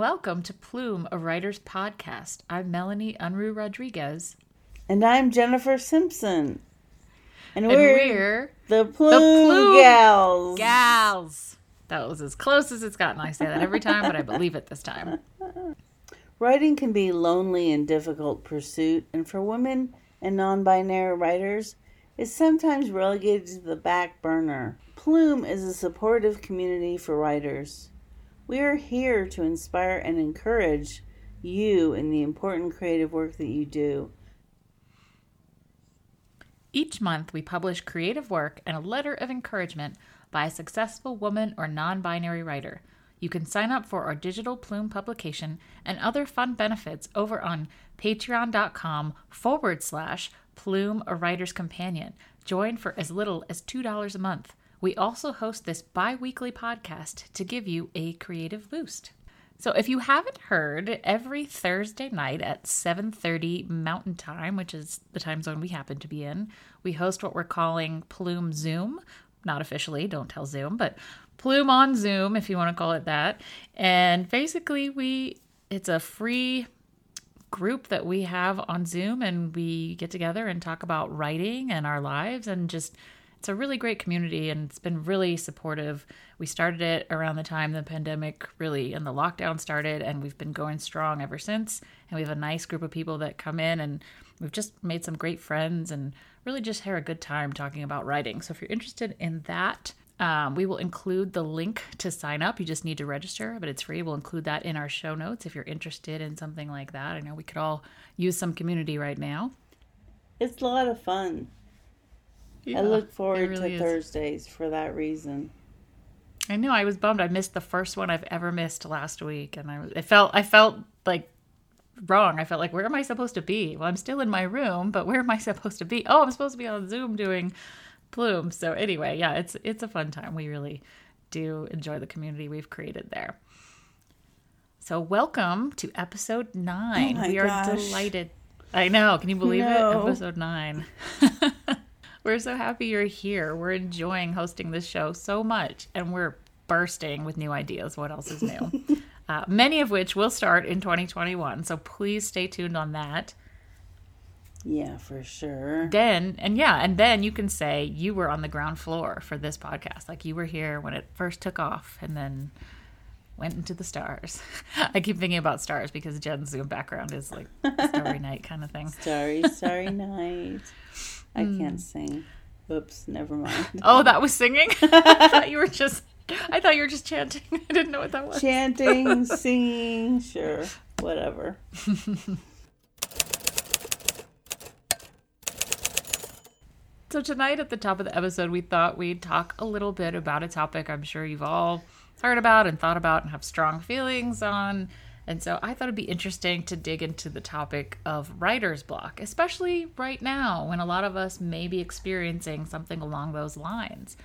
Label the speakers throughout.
Speaker 1: Welcome to Plume, a writer's podcast. I'm Melanie Unruh Rodriguez.
Speaker 2: And I'm Jennifer Simpson.
Speaker 1: And, and we're, we're,
Speaker 2: the Plume, the Plume Gals.
Speaker 1: Gals. That was as close as it's gotten. I say that every time, but I believe it this time.
Speaker 2: Writing can be a lonely and difficult pursuit, and for women and non-binary writers, is sometimes relegated to the back burner. Plume is a supportive community for writers. We are here to inspire and encourage you in the important creative work that you do.
Speaker 1: Each month, we publish creative work and a letter of encouragement by a successful woman or non binary writer. You can sign up for our digital plume publication and other fun benefits over on patreon.com forward slash plume a writer's companion. Join for as little as $2 a month. We also host this bi weekly podcast to give you a creative boost. So if you haven't heard, every Thursday night at 7:30 Mountain Time, which is the time zone we happen to be in, we host what we're calling Plume Zoom. Not officially, don't tell Zoom, but Plume on Zoom if you want to call it that. And basically we it's a free group that we have on Zoom and we get together and talk about writing and our lives and just it's a really great community and it's been really supportive. We started it around the time the pandemic really and the lockdown started, and we've been going strong ever since. And we have a nice group of people that come in, and we've just made some great friends and really just had a good time talking about writing. So if you're interested in that, um, we will include the link to sign up. You just need to register, but it's free. We'll include that in our show notes if you're interested in something like that. I know we could all use some community right now.
Speaker 2: It's a lot of fun. Yeah, I look forward really to is. Thursdays for that reason.
Speaker 1: I know I was bummed. I missed the first one I've ever missed last week, and I, I felt I felt like wrong. I felt like where am I supposed to be? Well, I'm still in my room, but where am I supposed to be? Oh, I'm supposed to be on Zoom doing Plume. So anyway, yeah, it's it's a fun time. We really do enjoy the community we've created there. So welcome to episode nine.
Speaker 2: Oh
Speaker 1: we
Speaker 2: gosh.
Speaker 1: are delighted. I know. Can you believe no. it? Episode nine. We're so happy you're here. We're enjoying hosting this show so much, and we're bursting with new ideas. What else is new? uh, many of which will start in 2021. So please stay tuned on that.
Speaker 2: Yeah, for sure.
Speaker 1: Then, and yeah, and then you can say you were on the ground floor for this podcast. Like you were here when it first took off and then went into the stars. I keep thinking about stars because Jen's Zoom background is like Starry Night kind of thing.
Speaker 2: Starry, Starry Night. I mm. can't sing. Oops, never mind.
Speaker 1: Oh, that was singing? I thought you were just I thought you were just chanting. I didn't know what that was.
Speaker 2: Chanting, singing, sure, whatever.
Speaker 1: so tonight at the top of the episode, we thought we'd talk a little bit about a topic I'm sure you've all heard about and thought about and have strong feelings on and so I thought it'd be interesting to dig into the topic of writer's block, especially right now when a lot of us may be experiencing something along those lines.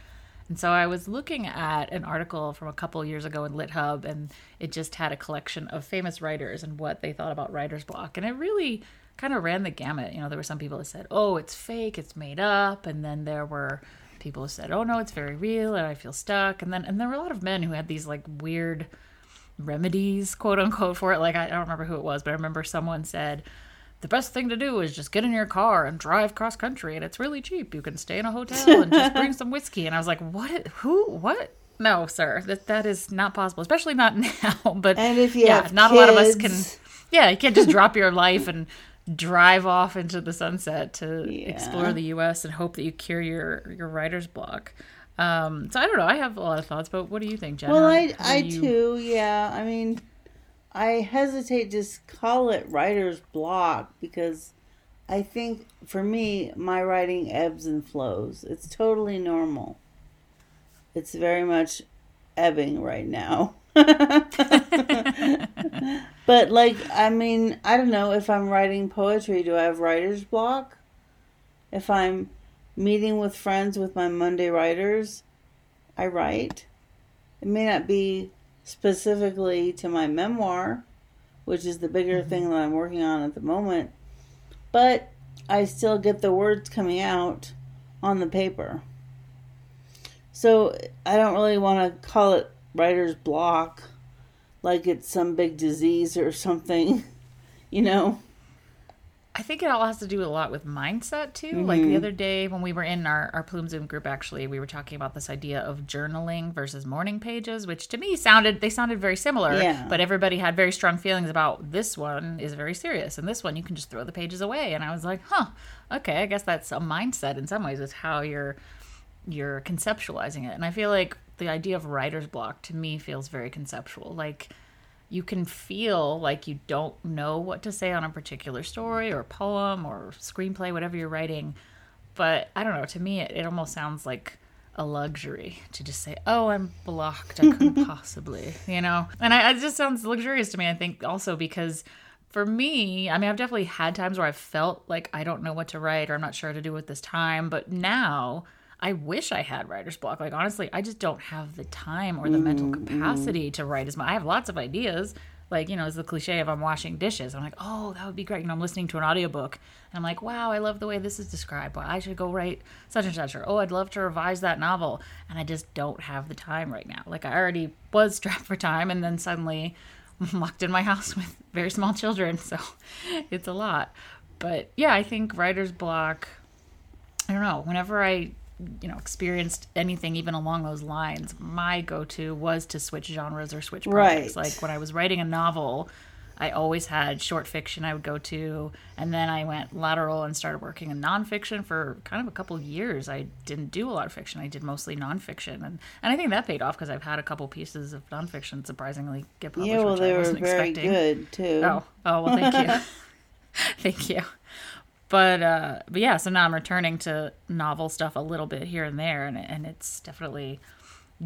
Speaker 1: And so I was looking at an article from a couple years ago in LitHub, and it just had a collection of famous writers and what they thought about writer's block. And it really kind of ran the gamut. You know, there were some people that said, oh, it's fake, it's made up. And then there were people who said, oh, no, it's very real, and I feel stuck. And then, and there were a lot of men who had these like weird, remedies, quote unquote, for it. Like, I don't remember who it was, but I remember someone said, the best thing to do is just get in your car and drive cross country, and it's really cheap. You can stay in a hotel and just bring some whiskey. And I was like, what? Who? What? No, sir, that that is not possible, especially not now. But
Speaker 2: and if you
Speaker 1: yeah, not
Speaker 2: kids.
Speaker 1: a lot of us can. Yeah, you can't just drop your life and drive off into the sunset to yeah. explore the U.S. and hope that you cure your your writer's block. Um, so I don't know. I have a lot of thoughts, but what do you think, Jen?
Speaker 2: Well, I, I you... too, yeah. I mean, I hesitate to call it writer's block because I think for me, my writing ebbs and flows. It's totally normal. It's very much ebbing right now. but like, I mean, I don't know if I'm writing poetry, do I have writer's block? If I'm meeting with friends with my Monday writers, I write. It may not be specifically to my memoir, which is the bigger mm-hmm. thing that I'm working on at the moment, but I still get the words coming out on the paper. So I don't really want to call it writer's block. like it's some big disease or something, you know.
Speaker 1: I think it all has to do a lot with mindset too. Mm-hmm. Like the other day when we were in our, our Plume Zoom group, actually, we were talking about this idea of journaling versus morning pages, which to me sounded, they sounded very similar. Yeah. But everybody had very strong feelings about this one is very serious and this one you can just throw the pages away. And I was like, huh, okay, I guess that's a mindset in some ways, is how you're you're conceptualizing it. And I feel like the idea of writer's block to me feels very conceptual. Like you can feel like you don't know what to say on a particular story or poem or screenplay, whatever you're writing. But I don't know, to me, it, it almost sounds like a luxury to just say, oh, I'm blocked. I couldn't possibly, you know? And I, it just sounds luxurious to me, I think, also because for me, I mean, I've definitely had times where I've felt like I don't know what to write or I'm not sure what to do with this time. But now I wish I had writer's block. Like honestly, I just don't have the time or the mm, mental capacity mm. to write as much. I have lots of ideas. Like, you know, it's the cliche of I'm washing dishes. I'm like, oh, that would be great. You know, I'm listening to an audiobook and I'm like, wow, I love the way this is described. Well, I should go write such and such. Or, oh, I'd love to revise that novel. And I just don't have the time right now. Like, I already was strapped for time and then suddenly I'm locked in my house with very small children. So it's a lot. But yeah, I think writer's block, I don't know, whenever I you know experienced anything even along those lines my go-to was to switch genres or switch projects. Right. like when i was writing a novel i always had short fiction i would go to and then i went lateral and started working in nonfiction for kind of a couple years. I didn't do a lot of fiction. I did mostly nonfiction and, and i think that paid off because i've had a couple pieces of nonfiction surprisingly get published
Speaker 2: yeah well they
Speaker 1: were
Speaker 2: very
Speaker 1: expecting.
Speaker 2: good too.
Speaker 1: Oh oh well thank you. Thank you but uh, but yeah, so now I'm returning to novel stuff a little bit here and there, and and it's definitely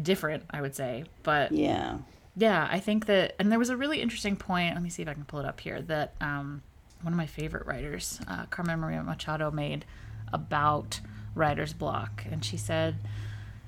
Speaker 1: different, I would say. But
Speaker 2: yeah,
Speaker 1: yeah, I think that, and there was a really interesting point. Let me see if I can pull it up here. That um, one of my favorite writers, uh, Carmen Maria Machado, made about writer's block, and she said.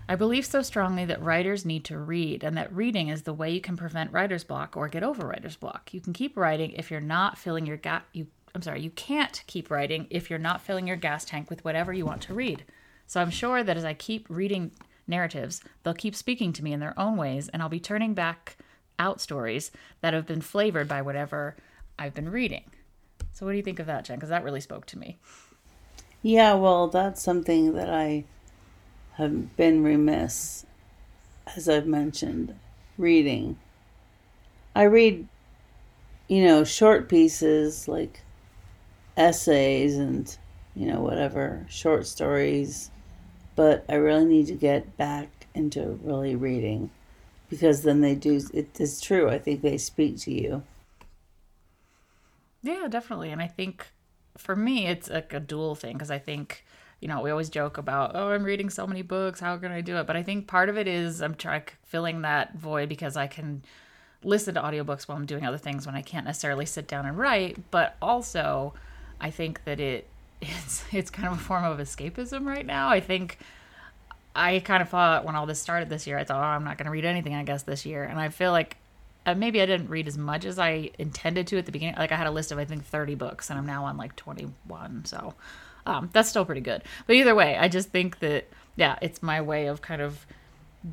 Speaker 1: I believe so strongly that writers need to read, and that reading is the way you can prevent writer's block or get over writer's block. You can keep writing if you're not filling your gap. You I'm sorry, you can't keep writing if you're not filling your gas tank with whatever you want to read. So I'm sure that as I keep reading narratives, they'll keep speaking to me in their own ways, and I'll be turning back out stories that have been flavored by whatever I've been reading. So, what do you think of that, Jen? Because that really spoke to me.
Speaker 2: Yeah, well, that's something that I have been remiss, as I've mentioned, reading. I read, you know, short pieces like essays and you know whatever short stories. But i really need to get back into really reading because then they do it is true i think they speak to you.
Speaker 1: Yeah definitely. And i think for me it's like a dual thing because i think you know we always joke about oh i'm reading so many books how can i do it? But i think part of it is i'm trying filling that void because i can listen to audiobooks while i'm doing other things when i can't necessarily sit down and write. But also I think that it it's it's kind of a form of escapism right now. I think I kind of thought when all this started this year, I thought, oh, I'm not going to read anything, I guess, this year. And I feel like uh, maybe I didn't read as much as I intended to at the beginning. Like I had a list of I think 30 books, and I'm now on like 21. So um, that's still pretty good. But either way, I just think that yeah, it's my way of kind of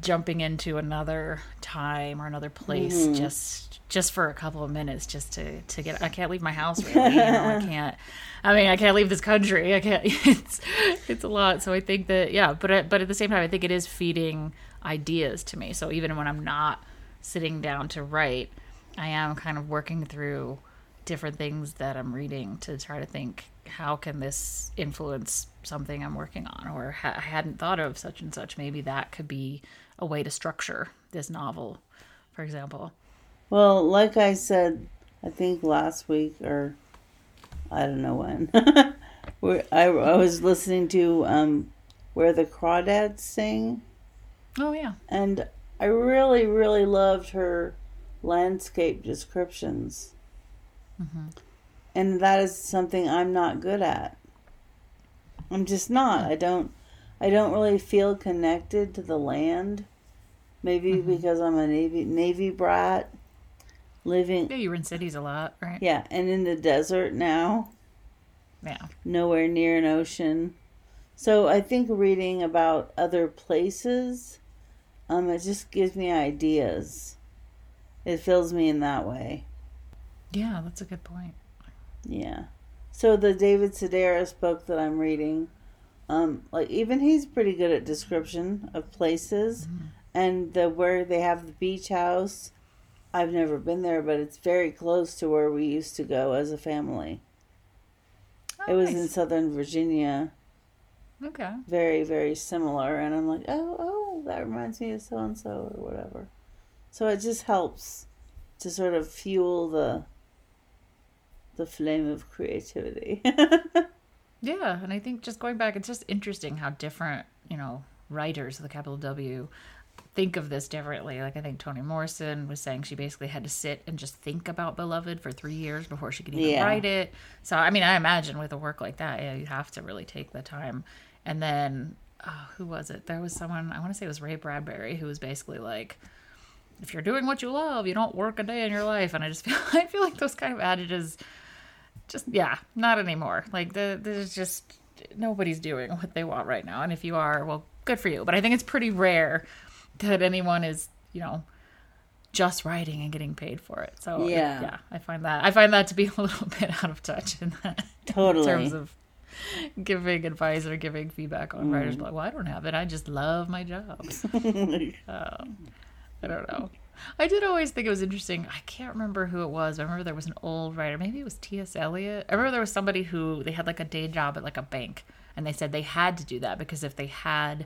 Speaker 1: jumping into another time or another place mm-hmm. just just for a couple of minutes just to to get I can't leave my house really. You know, I can't I mean I can't leave this country. I can't it's it's a lot. So I think that yeah but but at the same time I think it is feeding ideas to me. So even when I'm not sitting down to write I am kind of working through different things that I'm reading to try to think how can this influence something I'm working on, or ha- I hadn't thought of such and such. Maybe that could be a way to structure this novel, for example.
Speaker 2: Well, like I said, I think last week or I don't know when, I, I was listening to um, Where the Crawdads Sing.
Speaker 1: Oh, yeah.
Speaker 2: And I really, really loved her landscape descriptions. Mm-hmm. And that is something I'm not good at. I'm just not. I don't I don't really feel connected to the land. Maybe mm-hmm. because I'm a navy navy brat living
Speaker 1: Yeah, you were in cities a lot, right?
Speaker 2: Yeah, and in the desert now.
Speaker 1: Yeah.
Speaker 2: Nowhere near an ocean. So I think reading about other places um it just gives me ideas. It fills me in that way.
Speaker 1: Yeah, that's a good point.
Speaker 2: Yeah. So the David Sedaris book that I'm reading, um, like even he's pretty good at description of places,
Speaker 1: Mm-hmm.
Speaker 2: and the where they have the beach house. I've never been there, but it's very close to where we used to go as a family.
Speaker 1: Oh,
Speaker 2: it was in. Southern Virginia,
Speaker 1: Okay.
Speaker 2: very very similar, and I'm like, oh oh, that reminds me of so and so or whatever. So it just helps to sort of fuel the the flame of creativity.
Speaker 1: Yeah, and I think just going back, it's just interesting how different, you know, writers with a capital W think of this differently. Like I think Toni Morrison was saying she basically had to sit and just think about Beloved for three years before she could even
Speaker 2: Yeah.
Speaker 1: write it. So I mean, I imagine with a work like that, yeah, you have to really take the time. And then oh, who was it? There was someone I want to say it was Ray Bradbury who was basically like, if you're doing what you love, you don't work a day in your life. And I just feel I feel like those kind of adages just yeah, not anymore. Like the there's just nobody's doing what they want right now. And if you are, well, good for you. But I think it's pretty rare that anyone is, you know, just writing and getting paid for it. So
Speaker 2: Yeah.
Speaker 1: yeah, I find that I find that to be a little bit out of touch in that
Speaker 2: Totally.
Speaker 1: in terms of giving advice or giving feedback on writer's
Speaker 2: Mm.
Speaker 1: block. Well, I don't have it. I just love my job. Um, I don't know. I did always think it was interesting. I can't remember who it was. I remember there was an old writer. Maybe it was T.S. Eliot. I remember there was somebody who they had like a day job at like a bank, and they said they had to do that because if they had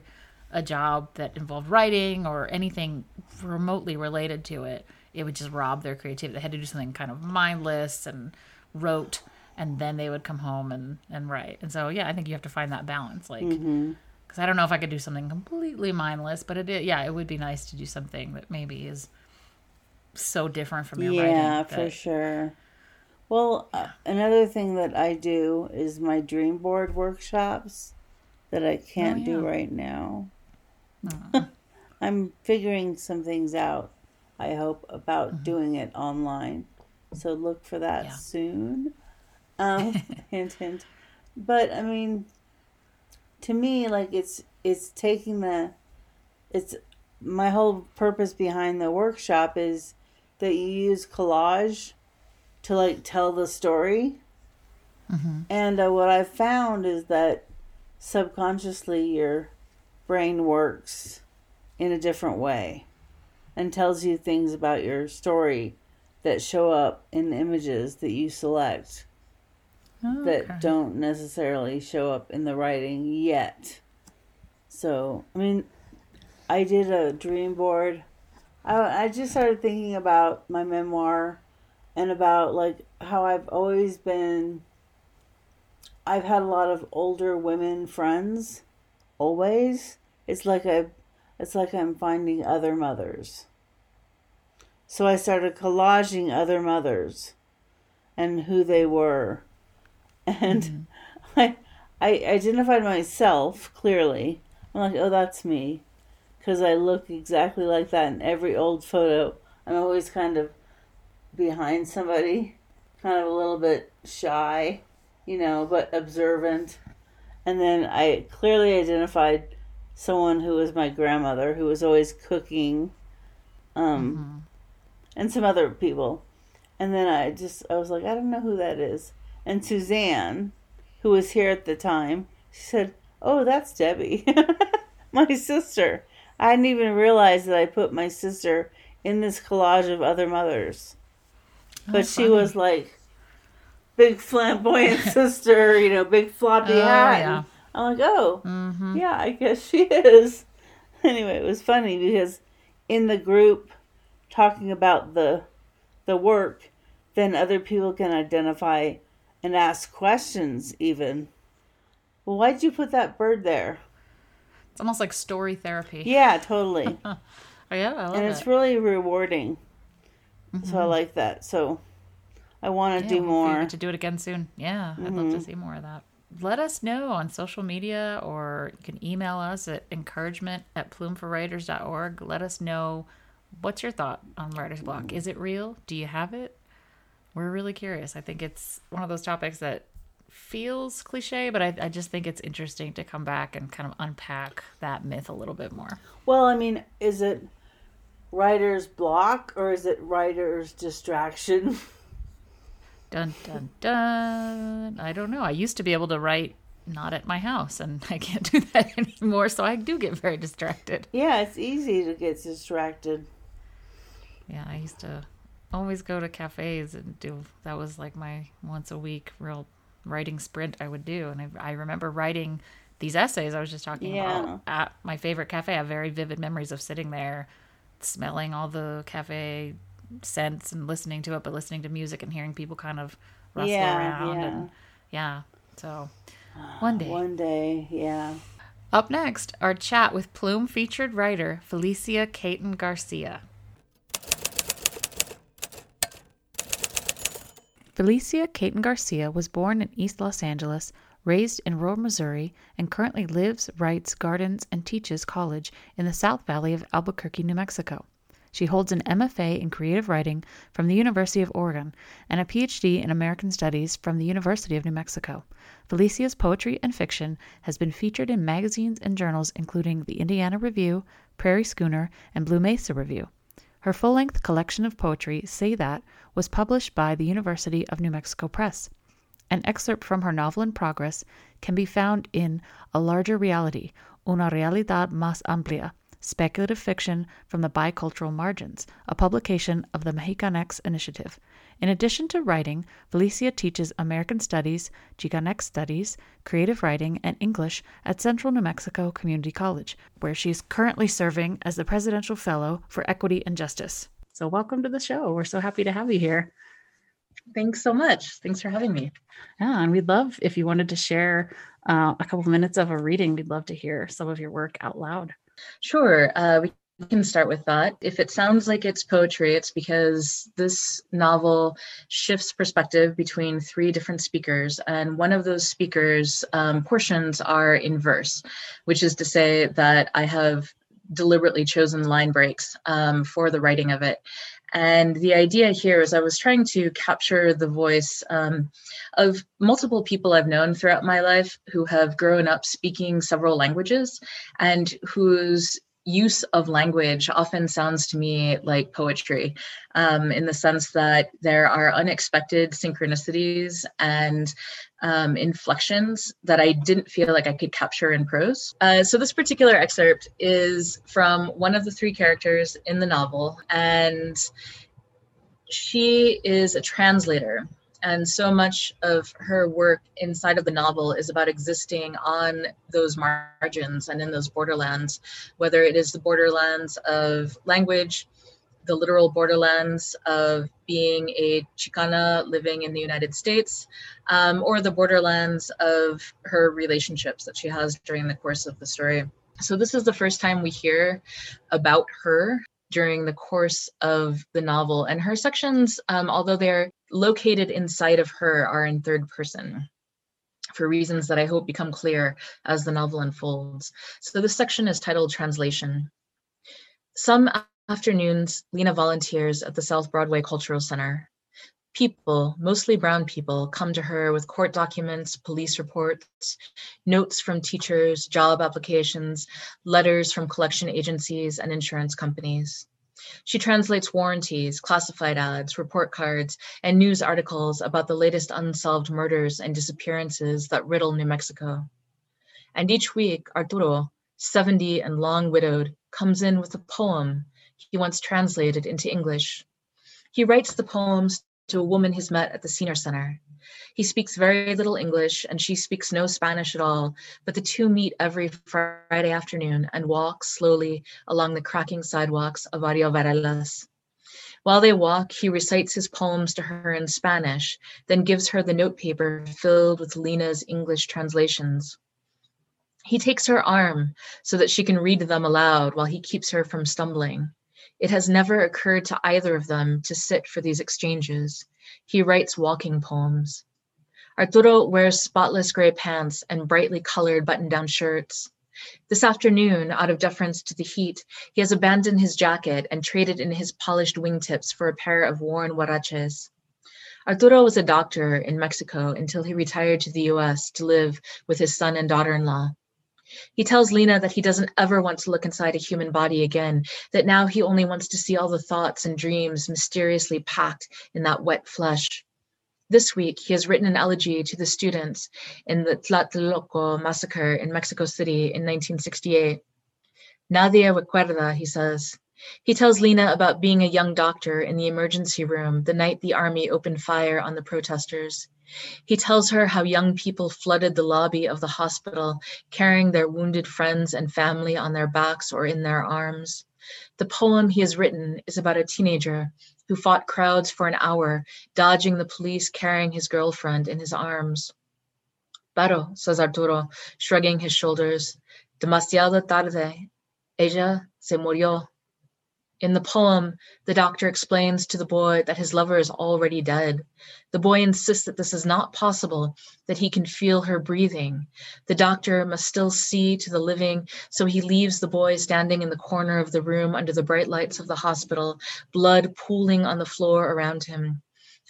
Speaker 1: a job that involved writing or anything remotely related to it, it would just rob their creativity. They had to do something kind of mindless and rote, and then they would come home and and write. And so yeah, I think you have to find that balance, like mm-hmm. because I don't know if I could do something completely mindless, but it yeah, it would be nice to do something that maybe is so different from your
Speaker 2: yeah,
Speaker 1: writing.
Speaker 2: Yeah,
Speaker 1: for
Speaker 2: sure. Well, uh, another thing that I do is my dream board workshops that I can't do
Speaker 1: yeah.
Speaker 2: right now. I'm figuring some things out. I hope about doing it online. So look for that
Speaker 1: Yeah.
Speaker 2: soon. Um, hint, hint. But I mean, to me, like it's it's taking the it's my whole purpose behind the workshop is that you use collage to like tell the story. And uh, what I've found is that subconsciously your brain works in a different way and tells you things about your story that show up in images that you select that
Speaker 1: Okay.
Speaker 2: don't necessarily show up in the writing yet. So, I mean, I did a dream board. I, I just started thinking about my memoir and about like how I've always been. I've had a lot of older women friends, always. It's like I, it's like I'm finding other mothers. So I started collaging other mothers, and who they were, and mm-hmm. I, I identified myself clearly. I'm like, oh, that's me, because I look exactly like that in every old photo. I'm always kind of behind somebody, kind of a little bit shy, you know, but observant. And then I clearly identified someone who was my grandmother, who was always cooking, um, and some other people. And then I just, I was like, I don't know who that is. And Suzanne, who was here at the time, she said, Oh, that's Debbie, my sister. I hadn't even realized that I put my sister in this collage of other mothers. But
Speaker 1: Oh,
Speaker 2: she was like, big flamboyant sister, you know, big floppy
Speaker 1: Oh,
Speaker 2: hat.
Speaker 1: yeah.
Speaker 2: I'm like, oh,
Speaker 1: Mhm.
Speaker 2: yeah, I guess she is. Anyway, it was funny because in the group talking about the the work, then other people can identify and ask questions even. Well, why'd you put that bird there?
Speaker 1: It's almost like story therapy.
Speaker 2: Yeah, totally.
Speaker 1: Oh, yeah, I love
Speaker 2: and
Speaker 1: it.
Speaker 2: it's really rewarding. So I like that. So I want to
Speaker 1: Mm-hmm. Yeah,
Speaker 2: do more. Mm-hmm.
Speaker 1: to do it again soon. Yeah, I'd love to see more of that. Let us know on social media or you can email us at encouragement at plumeforwriters.org. Let us know what's your thought on writer's block. Is it real? Do you have it? We're really curious. I think it's one of those topics that feels cliche, but I, I just think it's interesting to come back and kind of unpack that myth a little bit more.
Speaker 2: Well, I mean, is it writer's block or is it writer's distraction?
Speaker 1: Dun dun dun. I don't know. I used to be able to write not at my house and I can't do that anymore, so I do get very distracted.
Speaker 2: Yeah, it's easy to get distracted.
Speaker 1: Yeah, I used to always go to cafes and do that was like my once a week real writing sprint I would do and I, I remember writing these essays I was just talking
Speaker 2: Yeah.
Speaker 1: about at my favorite cafe. I have very vivid memories of sitting there, smelling all the cafe scents and listening to it, but listening to music and hearing people kind of rustle
Speaker 2: Yeah,
Speaker 1: around
Speaker 2: yeah.
Speaker 1: and yeah. So one day.
Speaker 2: One day, yeah.
Speaker 1: Up next, our chat with Plume featured writer Felicia Caton Garcia. Felicia Caton Garcia was born in East Los Angeles, raised in rural Missouri, and currently lives, writes, gardens, and teaches college in the South Valley of Albuquerque, New Mexico. She holds an MFA in creative writing from the University of Oregon and a PhD in American Studies from the University of New Mexico. Felicia's poetry and fiction has been featured in magazines and journals including the Indiana Review, Prairie Schooner, and Blue Mesa Review. Her full length collection of poetry, Say That, was published by the University of New Mexico Press. An excerpt from her novel in progress can be found in A Larger Reality, Una Realidad Más Amplia, speculative fiction from the bicultural margins, a publication of the Mexicanx Initiative. In addition to writing, Felicia teaches American Studies, Chicanx Studies, creative writing, and English at Central New Mexico Community College, where she is currently serving as the Presidential Fellow for Equity and Justice. So, welcome to the show. We're so happy to have you here.
Speaker 3: Thanks so much. Thanks for having me.
Speaker 1: Yeah, and we'd love if you wanted to share uh, a couple minutes of a reading. We'd love to hear some of your work out loud.
Speaker 3: Sure. Uh, we can start with that. If it sounds like it's poetry, it's because this novel shifts perspective between three different speakers. And one of those speakers' um, portions are in verse, which is to say that I have deliberately chosen line breaks um, for the writing of it. And the idea here is I was trying to capture the voice um, of multiple people I've known throughout my life who have grown up speaking several languages and whose use of language often sounds to me like poetry um, in the sense that there are unexpected synchronicities and um, inflections that I didn't feel like I could capture in prose. Uh, so, this particular excerpt is from one of the three characters in the novel, and she is a translator. And so much of her work inside of the novel is about existing on those margins and in those borderlands, whether it is the borderlands of language, the literal borderlands of being a Chicana living in the United States, um, or the borderlands of her relationships that she has during the course of the story. So, this is the first time we hear about her during the course of the novel. And her sections, um, although they're located inside of her, are in third person for reasons that I hope become clear as the novel unfolds. So, this section is titled Translation. Some afternoons, Lena volunteers at the South Broadway Cultural Center. People, mostly brown people, come to her with court documents, police reports, notes from teachers, job applications, letters from collection agencies and insurance companies. She translates warranties, classified ads, report cards, and news articles about the latest unsolved murders and disappearances that riddle New Mexico. And each week, Arturo, 70 and long widowed, comes in with a poem he wants translated into English. He writes the poems to a woman he's met at the Senior Center. He speaks very little English and she speaks no Spanish at all, but the two meet every Friday afternoon and walk slowly along the cracking sidewalks of Barrio Barelas. While they walk, he recites his poems to her in Spanish, then gives her the notepaper filled with Lena's English translations. He takes her arm so that she can read them aloud while he keeps her from stumbling. It has never occurred to either of them to sit for these exchanges. He writes walking poems. Arturo wears spotless gray pants and brightly colored button down shirts. This afternoon, out of deference to the heat, he has abandoned his jacket and traded in his polished wingtips for a pair of worn huaraches. Arturo was a doctor in Mexico until he retired to the US to live with his son and daughter in law. He tells Lena that he doesn't ever want to look inside a human body again, that now he only wants to see all the thoughts and dreams mysteriously packed in that wet flesh. This week, he has written an elegy to the students in the Tlatelolco massacre in Mexico City in 1968. Nadie recuerda, he says. He tells Lena about being a young doctor in the emergency room the night the army opened fire on the protesters. He tells her how young people flooded the lobby of the hospital, carrying their wounded friends and family on their backs or in their arms. The poem he has written is about a teenager who fought crowds for an hour, dodging the police carrying his girlfriend in his arms. Pero, says Arturo, shrugging his shoulders, demasiado tarde. Ella se murió. In the poem, the doctor explains to the boy that his lover is already dead. The boy insists that this is not possible, that he can feel her breathing. The doctor must still see to the living, so he leaves the boy standing in the corner of the room under the bright lights of the hospital, blood pooling on the floor around him.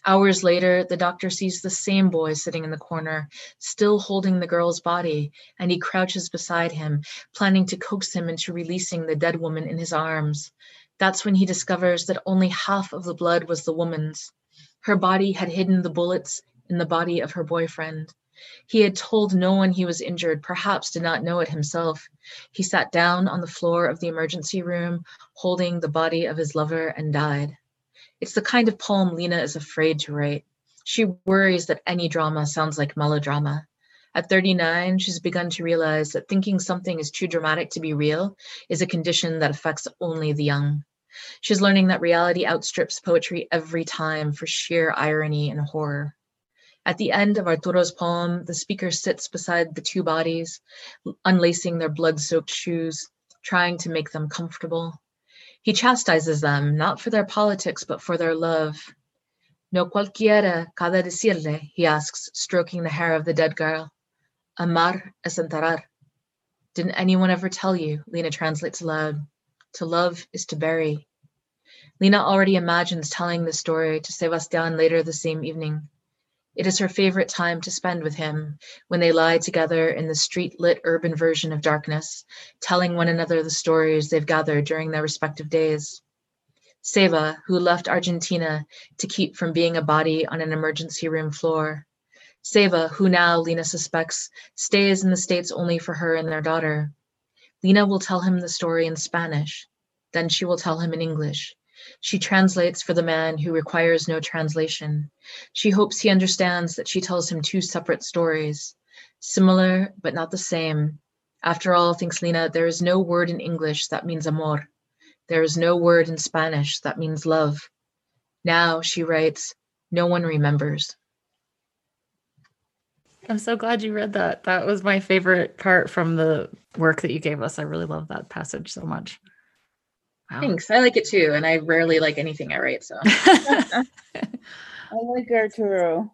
Speaker 3: Hours later, the doctor sees the same boy sitting in the corner, still holding the girl's body, and he crouches beside him, planning to coax him into releasing the dead woman in his arms. That's when he discovers that only half of the blood was the woman's. Her body had hidden the bullets in the body of her boyfriend. He had told no one he was injured, perhaps did not know it himself. He sat down on the floor of the emergency room, holding the body of his lover, and died. It's the kind of poem Lena is afraid to write. She worries that any drama sounds like melodrama. At 39, she's begun to realize that thinking something is too dramatic to be real is a condition that affects only the young. She's learning that reality outstrips poetry every time for sheer irony and horror. At the end of Arturo's poem, the speaker sits beside the two bodies, unlacing their blood soaked shoes, trying to make them comfortable. He chastises them, not for their politics, but for their love. No cualquiera cada decirle, he asks, stroking the hair of the dead girl. Amar es enterrar. Didn't anyone ever tell you? Lena translates aloud. To love is to bury. Lena already imagines telling the story to Sebastian later the same evening. It is her favorite time to spend with him when they lie together in the street lit urban version of darkness, telling one another the stories they've gathered during their respective days. Seva, who left Argentina to keep from being a body on an emergency room floor, Seva, who now Lena suspects stays in the States only for her and their daughter. Lena will tell him the story in Spanish. Then she will tell him in English. She translates for the man who requires no translation. She hopes he understands that she tells him two separate stories, similar but not the same. After all, thinks Lena, there is no word in English that means amor. There is no word in Spanish that means love. Now, she writes, no one remembers.
Speaker 1: I'm so glad you read that. That was my favorite part from the work that you gave us. I really love that passage so much.
Speaker 3: Wow. Thanks. I like it too. And I rarely like anything I write. So
Speaker 2: I like Arturo.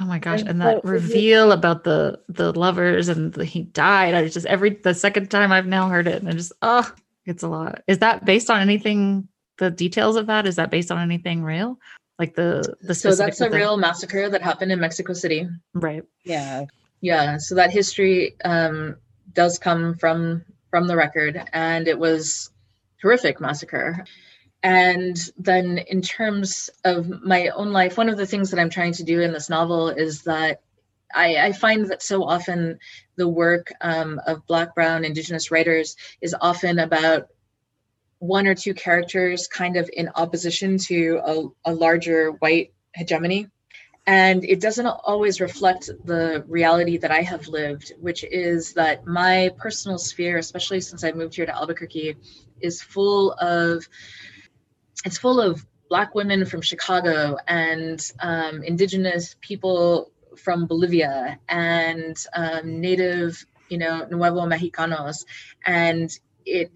Speaker 1: Oh my gosh. And that reveal about the the lovers and the, he died. I just every the second time I've now heard it and I just oh it's a lot. Is that based on anything the details of that? Is that based on anything real? Like the the
Speaker 3: so that's a real massacre that happened in mexico city.
Speaker 1: Right.
Speaker 2: Yeah.
Speaker 3: Yeah so that history um does come from from the record and it was horrific massacre. And then in terms of my own life one of the things that i'm trying to do in this novel is that I, I, find that so often the work um, of Black, Brown, Indigenous writers is often about one or two characters kind of in opposition to a, a larger white hegemony. And it doesn't always reflect the reality that I have lived, which is that my personal sphere, especially since I moved here to Albuquerque, is full of it's full of black women from Chicago and um, indigenous people from Bolivia and um, native, you know, Nuevo Mexicanos, and it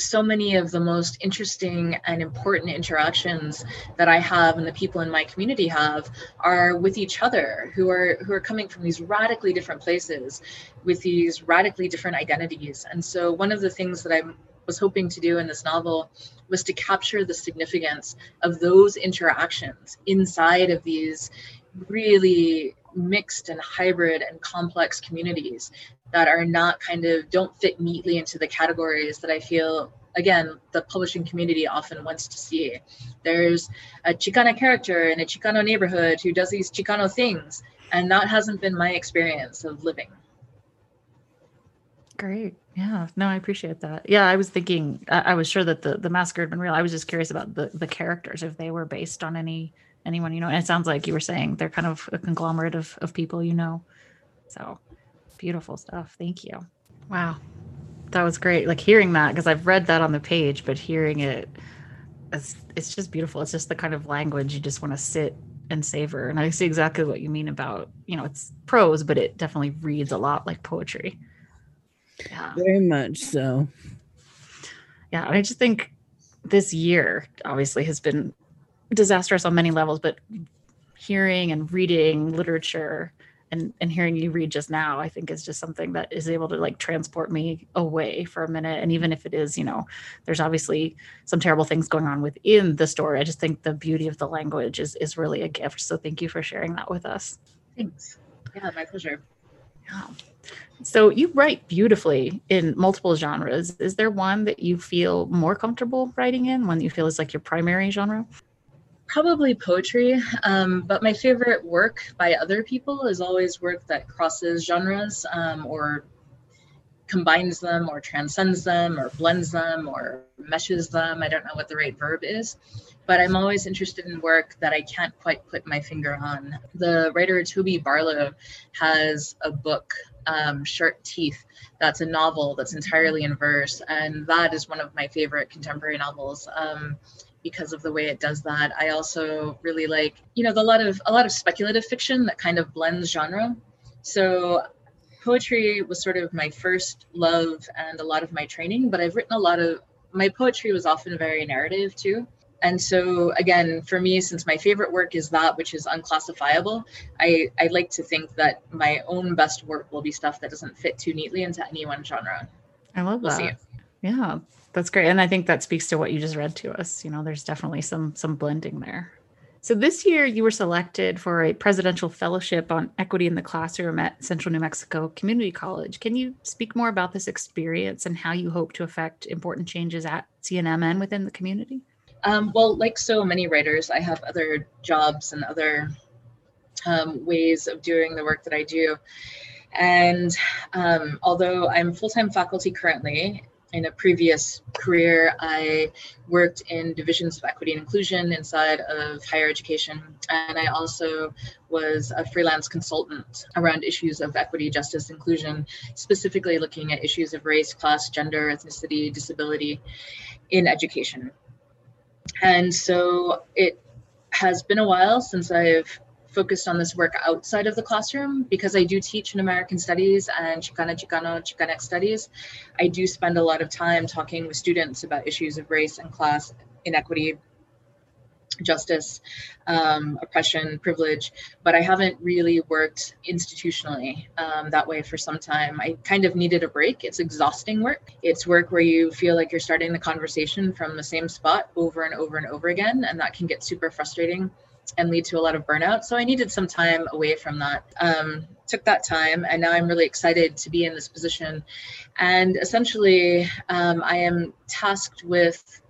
Speaker 3: so many of the most interesting and important interactions that I have and the people in my community have are with each other who are who are coming from these radically different places with these radically different identities. And so one of the things that I was hoping to do in this novel was to capture the significance of those interactions inside of these really mixed and hybrid and complex communities that are not kind of don't fit neatly into the categories that I feel again the publishing community often wants to see. There's a Chicana character in a Chicano neighborhood who does these Chicano things, and that hasn't been my experience of living.
Speaker 1: Great. Yeah. No, I appreciate that. Yeah, I was thinking. I, I was sure that the the massacre had been real. I was just curious about the the characters if they were based on any anyone you know. And it sounds like you were saying they're kind of a conglomerate of of people you know. So beautiful stuff. Thank you. Wow, that was great. Like hearing that because I've read that on the page, but hearing it, it's it's just beautiful. It's just the kind of language you just want to sit and savor. And I see exactly what you mean about you know it's prose, but it definitely reads a lot like poetry.
Speaker 2: Yeah. Very much so.
Speaker 1: Yeah. I just think this year obviously has been disastrous on many levels, but hearing and reading literature and, and hearing you read just now, I think is just something that is able to like transport me away for a minute. And even if it is, you know, there's obviously some terrible things going on within the story. I just think the beauty of the language is is really a gift. So thank you for sharing that with us.
Speaker 3: Thanks. Yeah, my pleasure.
Speaker 1: Yeah. So you write beautifully in multiple genres. Is there one that you feel more comfortable writing in, one you feel is like your primary genre?
Speaker 3: Probably poetry, um, but my favorite work by other people is always work that crosses genres um, or combines them or transcends them or blends them or meshes them. I don't know what the right verb is, but I'm always interested in work that I can't quite put my finger on. The writer Toby Barlow has a book um, Sharp Teeth. That's a novel that's entirely in verse, and that is one of my favorite contemporary novels. Um, because of the way it does that. I also really like, you know, the lot of a lot of speculative fiction that kind of blends genre. So poetry was sort of my first love and a lot of my training, but I've written a lot of my poetry was often very narrative too. And so again for me since my favorite work is that which is unclassifiable i i like to think that my own best work will be stuff that doesn't fit too neatly into any one genre.
Speaker 1: I love we'll that. Yeah that's great and i think that speaks to what you just read to us you know there's definitely some some blending there so this year you were selected for a presidential fellowship on equity in the classroom at Central New Mexico Community College. Can you speak more about this experience and how you hope to affect important changes at CNM and within the community?
Speaker 3: Um, well, like so many writers, I have other jobs and other um, ways of doing the work that I do. And um, although I'm full time faculty currently, in a previous career, I worked in divisions of equity and inclusion inside of higher education. And I also was a freelance consultant around issues of equity, justice, inclusion, specifically looking at issues of race, class, gender, ethnicity, disability in education. And so it has been a while since I've focused on this work outside of the classroom because I do teach in American Studies and Chicana, Chicano, Chicanx Studies. I do spend a lot of time talking with students about issues of race and class inequity justice, um, oppression, privilege, but I haven't really worked institutionally um, that way for some time. I kind of needed a break. It's exhausting work. It's work where you feel like you're starting the conversation from the same spot over and over and over again, and that can get super frustrating and lead to a lot of burnout. So I needed some time away from that. Um, took that time, and now I'm really excited to be in this position. And essentially, um, I am tasked with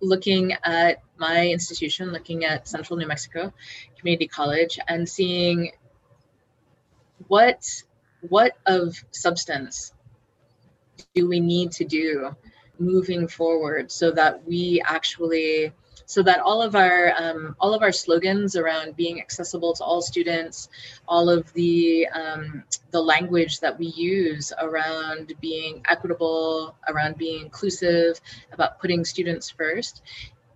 Speaker 3: looking at my institution, looking at Central New Mexico Community College, and seeing what what of substance do we need to do moving forward so that we actually so that all of our um, all of our slogans around being accessible to all students, all of the um, the language that we use around being equitable, around being inclusive, about putting students first,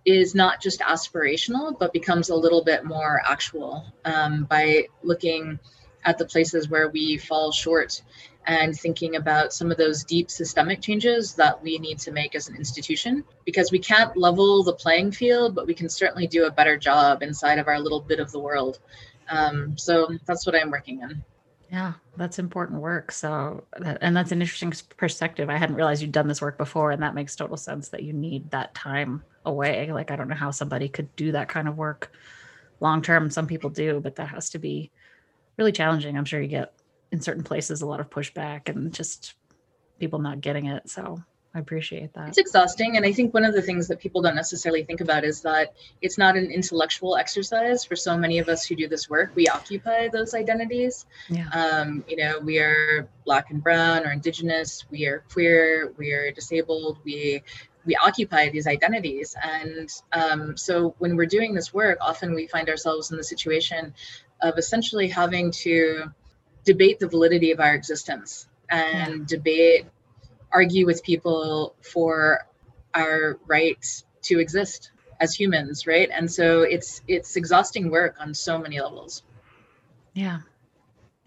Speaker 3: is not just aspirational, but becomes a little bit more actual um, by looking at the places where we fall short and thinking about some of those deep systemic changes that we need to make as an institution because we can't level the playing field, but we can certainly do a better job inside of our little bit of the world. Um, so that's what I'm working on.
Speaker 1: Yeah, that's important work. So, and that's an interesting perspective. I hadn't realized you'd done this work before, and that makes total sense that you need that time away. Like, I don't know how somebody could do that kind of work long term. Some people do, but that has to be really challenging. I'm sure you get in certain places a lot of pushback and just people not getting it. So I appreciate that.
Speaker 3: It's exhausting. And I think one of the things that people don't necessarily think about is that it's not an intellectual exercise for so many of us who do this work. We occupy those identities.
Speaker 1: Yeah.
Speaker 3: Um, you know, we are black and brown or indigenous, we are queer, we are disabled, we we occupy these identities. And um, so when we're doing this work, often we find ourselves in the situation of essentially having to debate the validity of our existence and yeah. debate argue with people for our right to exist as humans right? And so it's it's exhausting work on so many levels.
Speaker 1: Yeah.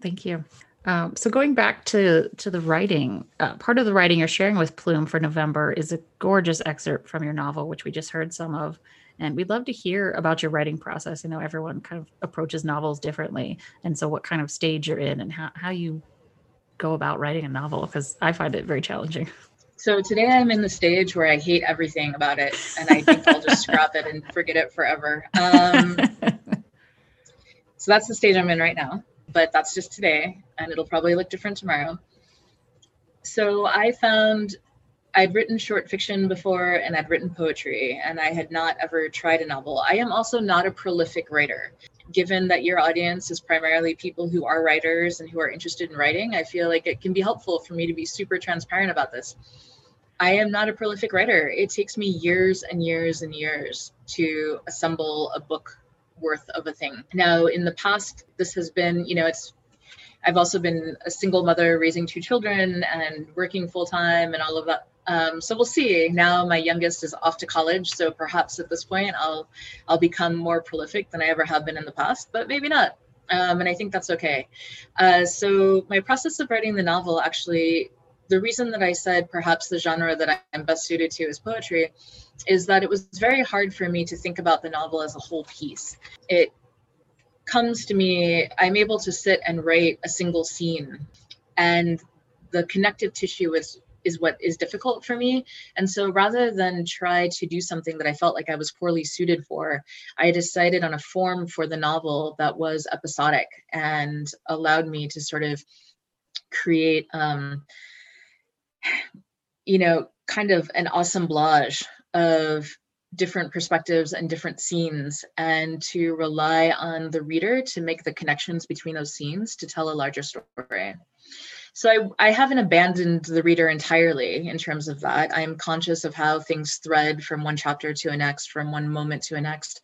Speaker 1: Thank you. Um, so going back to to the writing uh, part of the writing you're sharing with plume for november is a gorgeous excerpt from your novel which we just heard some of and we'd love to hear about your writing process. I know everyone kind of approaches novels differently. And so, what kind of stage you're in and how, how you go about writing a novel, because I find it very challenging.
Speaker 3: So, today I'm in the stage where I hate everything about it. And I think I'll just scrap it and forget it forever. Um, so, that's the stage I'm in right now. But that's just today. And it'll probably look different tomorrow. So, I found I'd written short fiction before and I'd written poetry, and I had not ever tried a novel. I am also not a prolific writer. Given that your audience is primarily people who are writers and who are interested in writing, I feel like it can be helpful for me to be super transparent about this. I am not a prolific writer. It takes me years and years and years to assemble a book worth of a thing. Now, in the past, this has been, you know, it's I've also been a single mother raising two children and working full time and all of that um, so we'll see. Now my youngest is off to college, so perhaps at this point I'll I'll become more prolific than I ever have been in the past, but maybe not. Um, and I think that's okay. Uh, so my process of writing the novel actually, the reason that I said perhaps the genre that I'm best suited to is poetry, is that it was very hard for me to think about the novel as a whole piece. It comes to me, I'm able to sit and write a single scene, and the connective tissue is is what is difficult for me. And so rather than try to do something that I felt like I was poorly suited for, I decided on a form for the novel that was episodic and allowed me to sort of create, um, you know, kind of an assemblage of different perspectives and different scenes and to rely on the reader to make the connections between those scenes to tell a larger story. So I, I haven't abandoned the reader entirely in terms of that. I'm conscious of how things thread from one chapter to a next, from one moment to a next.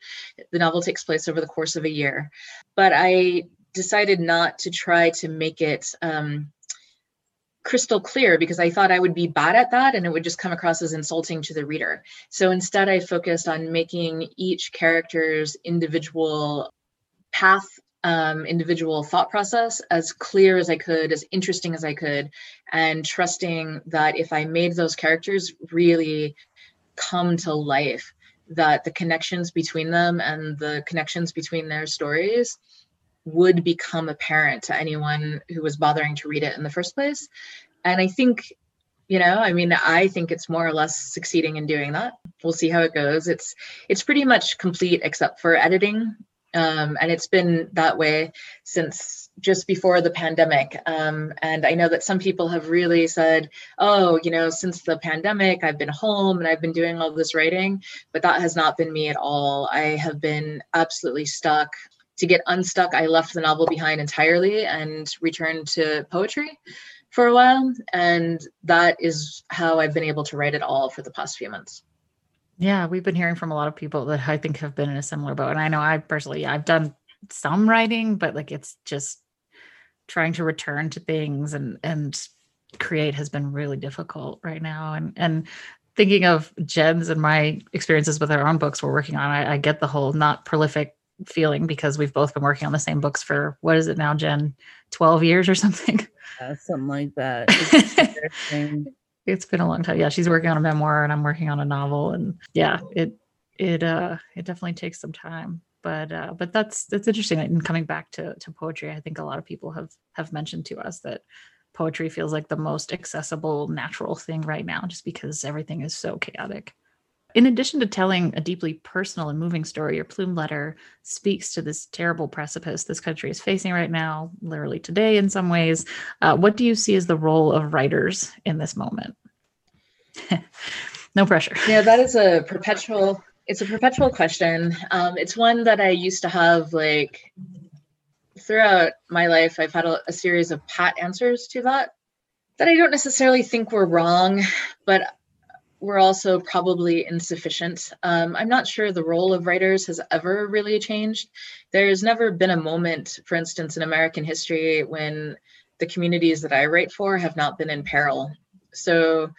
Speaker 3: The novel takes place over the course of a year. But I decided not to try to make it um, crystal clear because I thought I would be bad at that and it would just come across as insulting to the reader. So instead, I focused on making each character's individual path um, individual thought process as clear as I could, as interesting as I could, and trusting that if I made those characters really come to life, that the connections between them and the connections between their stories would become apparent to anyone who was bothering to read it in the first place. And I think you know i mean i think it's more or less succeeding in doing that. We'll see how it goes. It's it's pretty much complete except for editing um, and it's been that way since just before the pandemic. Um, and I know that some people have really said, oh, you know, since the pandemic, I've been home and I've been doing all this writing, but that has not been me at all. I have been absolutely stuck. To get unstuck, I left the novel behind entirely and returned to poetry for a while. And that is how I've been able to write it all for the past few months.
Speaker 1: Yeah, we've been hearing from a lot of people that I think have been in a similar boat. And I know I personally, I've done some writing, but like it's just trying to return to things and and create has been really difficult right now. And and thinking of Jen's and my experiences with our own books we're working on, I, I get the whole not prolific feeling because we've both been working on the same books for what is it now, Jen? 12 years or something?
Speaker 2: Yeah, something like that.
Speaker 1: it's been a long time. Yeah, she's working on a memoir and I'm working on a novel and yeah, it it uh it definitely takes some time. But uh but that's that's interesting and coming back to to poetry, I think a lot of people have have mentioned to us that poetry feels like the most accessible natural thing right now just because everything is so chaotic. In addition to telling a deeply personal and moving story, your plume letter speaks to this terrible precipice this country is facing right now, literally today in some ways. Uh, what do you see as the role of writers in this moment? no pressure.
Speaker 3: Yeah, that is a perpetual. It's a perpetual question. Um, it's one that I used to have like throughout my life. I've had a, a series of pat answers to that that I don't necessarily think were wrong, but were also probably insufficient. Um, I'm not sure the role of writers has ever really changed. There's never been a moment, for instance, in American history when the communities that I write for have not been in peril. So,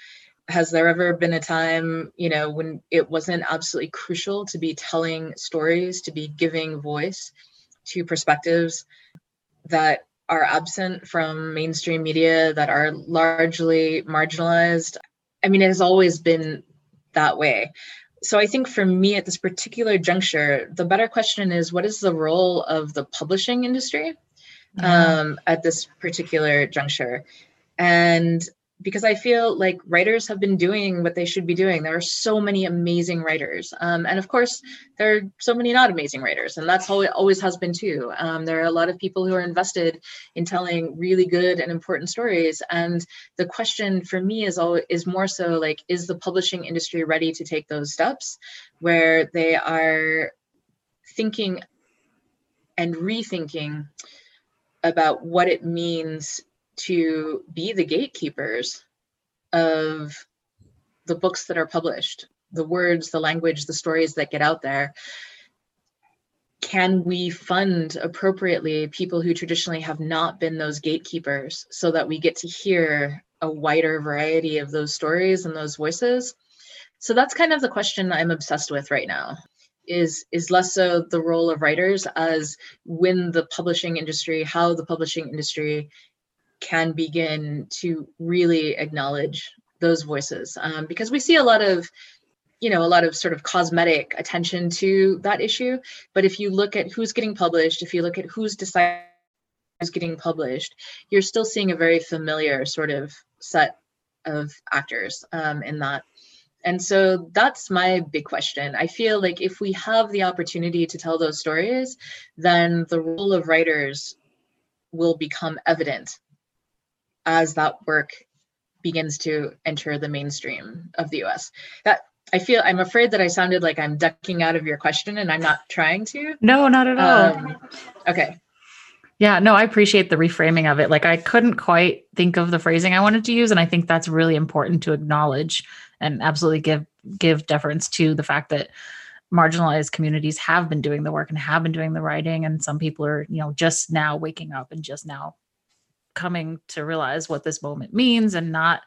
Speaker 3: has there ever been a time, you know, when it wasn't absolutely crucial to be telling stories, to be giving voice to perspectives that are absent from mainstream media, that are largely marginalized? I mean, it has always been that way. So I think for me at this particular juncture, the better question is what is the role of the publishing industry um, at this particular juncture? And because I feel like writers have been doing what they should be doing. There are so many amazing writers. Um, and of course, there are so many not amazing writers. And that's how it always has been too. Um, there are a lot of people who are invested in telling really good and important stories. And the question for me is, always, is more so like, is the publishing industry ready to take those steps where they are thinking and rethinking about what it means to be the gatekeepers of the books that are published, the words, the language, the stories that get out there. Can we fund appropriately people who traditionally have not been those gatekeepers so that we get to hear a wider variety of those stories and those voices? So that's kind of the question I'm obsessed with right now is is less so the role of writers as when the publishing industry how the publishing industry can begin to really acknowledge those voices um, because we see a lot of you know a lot of sort of cosmetic attention to that issue. But if you look at who's getting published if you look at who's deciding who's getting published you're still seeing a very familiar sort of set of actors um, in that. And so that's my big question. I feel like if we have the opportunity to tell those stories then the role of writers will become evident as that work begins to enter the mainstream of the US. That I feel I'm afraid that I sounded like I'm ducking out of your question and I'm not trying to.
Speaker 1: No, not at all. Um,
Speaker 3: okay.
Speaker 1: Yeah, no, I appreciate the reframing of it. Like I couldn't quite think of the phrasing I wanted to use and I think that's really important to acknowledge and absolutely give give deference to the fact that marginalized communities have been doing the work and have been doing the writing and some people are, you know, just now waking up and just now coming to realize what this moment means and not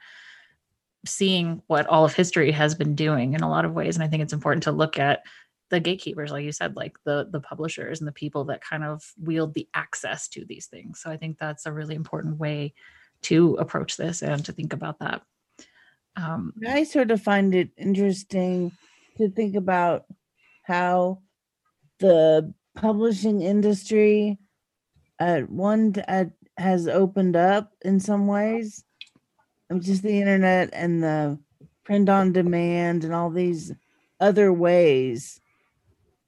Speaker 1: seeing what all of history has been doing in a lot of ways. And i think it's important to look at the gatekeepers like you said like the the publishers and the people that kind of wield the access to these things. So i think that's a really important way to approach this and to think about that.
Speaker 2: Um, i sort of find it interesting to think about how the publishing industry at one at has opened up in some ways. Just the internet and the print on demand and all these other ways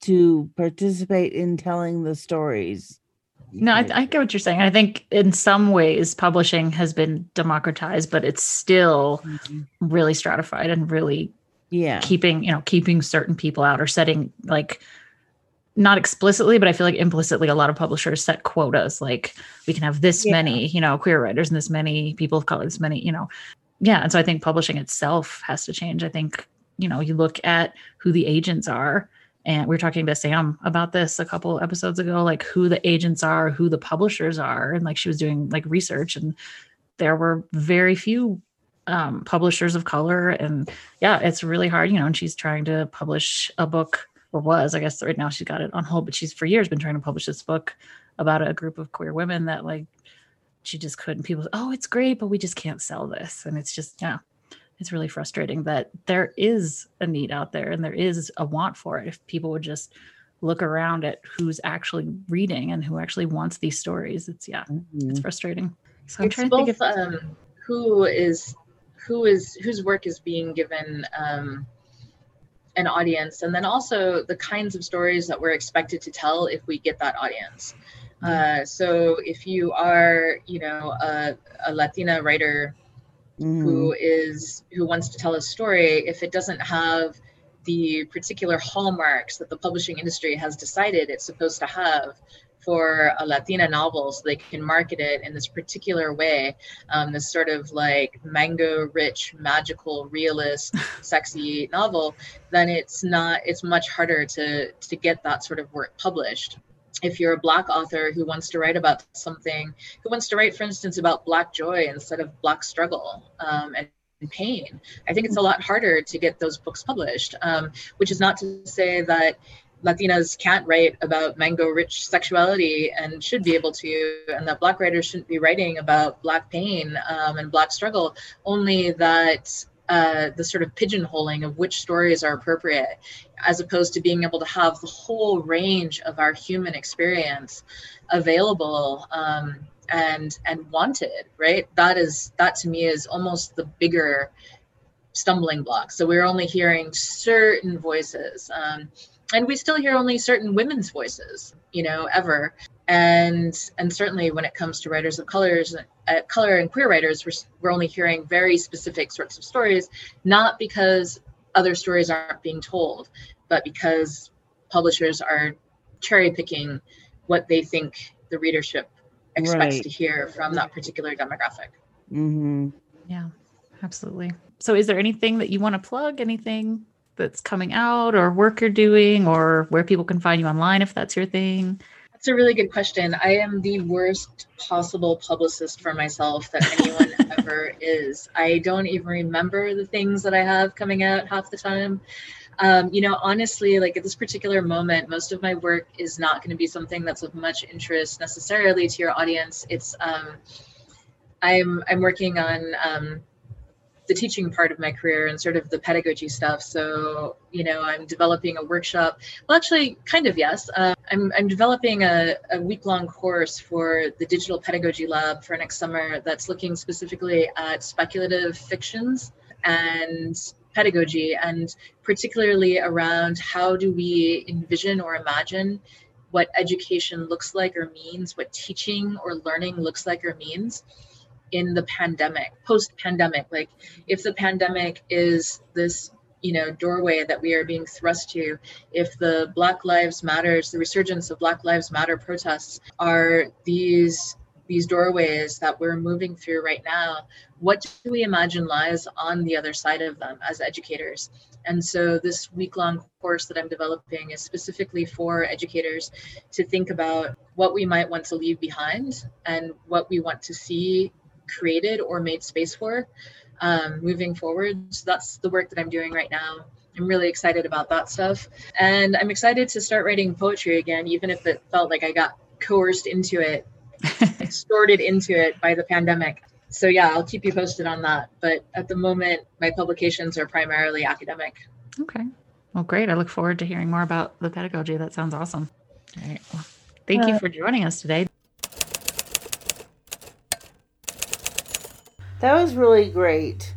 Speaker 2: to participate in telling the stories.
Speaker 1: No, I, I, get what you're saying. I think in some ways publishing has been democratized, but it's still mm-hmm. really stratified and really
Speaker 2: yeah
Speaker 1: keeping you know keeping certain people out or setting like not explicitly, but I feel like implicitly a lot of publishers set quotas like we can have this yeah. many, you know, queer writers and this many people of color, this many, you know. Yeah. And so I think publishing itself has to change. I think, you know, you look at who the agents are. And we were talking to Sam about this a couple episodes ago, like who the agents are, who the publishers are. And like she was doing like research and there were very few um, publishers of color. And yeah, it's really hard, you know, and she's trying to publish a book or was, I guess right now she's got it on hold, but she's for years been trying to publish this book about a group of queer women that like she just couldn't. People, oh, it's great, but we just can't sell this. And it's just, yeah, it's really frustrating that there is a need out there and there is a want for it. If people would just look around at who's actually reading and who actually wants these stories, it's yeah, mm-hmm. it's frustrating.
Speaker 3: So I'm trying both, to think of um, who is who is whose work is being given um, an audience and then also the kinds of stories that we're expected to tell if we get that audience uh, so if you are you know a, a latina writer mm. who is who wants to tell a story if it doesn't have the particular hallmarks that the publishing industry has decided it's supposed to have for a Latina novel so they can market it in this particular way, um, this sort of like mango rich, magical, realist, sexy novel, then it's not, it's much harder to, to get that sort of work published. If you're a black author who wants to write about something who wants to write for instance about black joy instead of black struggle um, and pain. I think it's a lot harder to get those books published um, which is not to say that Latinas can't write about mango rich sexuality and should be able to, and that Black writers shouldn't be writing about Black pain um, and Black struggle, only that uh, the sort of pigeonholing of which stories are appropriate, as opposed to being able to have the whole range of our human experience available um, and and wanted. Right. That is that to me is almost the bigger stumbling block. So we're only hearing certain voices. Um, and we still hear only certain women's voices you know ever and and certainly when it comes to writers of colors uh, color and queer writers we're, we're only hearing very specific sorts of stories not because other stories aren't being told but because publishers are cherry picking what they think the readership expects right. to hear from that particular demographic
Speaker 2: mm-hmm.
Speaker 1: yeah absolutely so is there anything that you want to plug anything that's coming out or work you're doing or where people can find you online if that's your thing?
Speaker 3: That's a really good question. I am the worst possible publicist for myself that anyone ever is. I don't even remember the things that I have coming out half the time. Um, you know, honestly, like at this particular moment, most of my work is not going to be something that's of much interest necessarily to your audience. It's um, I'm I'm working on um, the teaching part of my career and sort of the pedagogy stuff. So, you know, I'm developing a workshop. Well, actually, kind of, yes. Uh, I'm, I'm developing a, a week long course for the Digital Pedagogy Lab for next summer that's looking specifically at speculative fictions and pedagogy, and particularly around how do we envision or imagine what education looks like or means, what teaching or learning looks like or means in the pandemic, post pandemic. Like, if the pandemic is this you know doorway that we are being thrust to if the black lives matters the resurgence of black lives matter protests are these these doorways that we're moving through right now what do we imagine lies on the other side of them as educators and so this week long course that i'm developing is specifically for educators to think about what we might want to leave behind and what we want to see created or made space for um, moving forward. So that's the work that I'm doing right now. I'm really excited about that stuff. And I'm excited to start writing poetry again, even if it felt like I got coerced into it, extorted into it by the pandemic. So, yeah, I'll keep you posted on that. But at the moment, my publications are primarily academic.
Speaker 1: Okay. Well, great. I look forward to hearing more about the pedagogy. That sounds awesome. All right. Well, thank uh, you for joining us today.
Speaker 2: That was really great.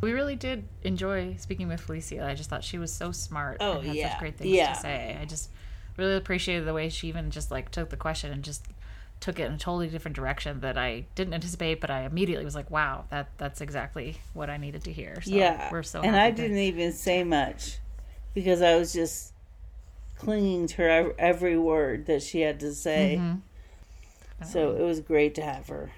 Speaker 1: We really did enjoy speaking with Felicia. I just thought she was so smart
Speaker 2: oh,
Speaker 1: and had
Speaker 2: yeah.
Speaker 1: such great things
Speaker 2: yeah.
Speaker 1: to say. I just really appreciated the way she even just like took the question and just took it in a totally different direction that I didn't anticipate, but I immediately was like, "Wow, that that's exactly what I needed to hear." So
Speaker 2: yeah,
Speaker 1: we're so
Speaker 2: and I didn't even say much because I was just clinging to her every word that she had to say. Mm-hmm. So it was great to have her.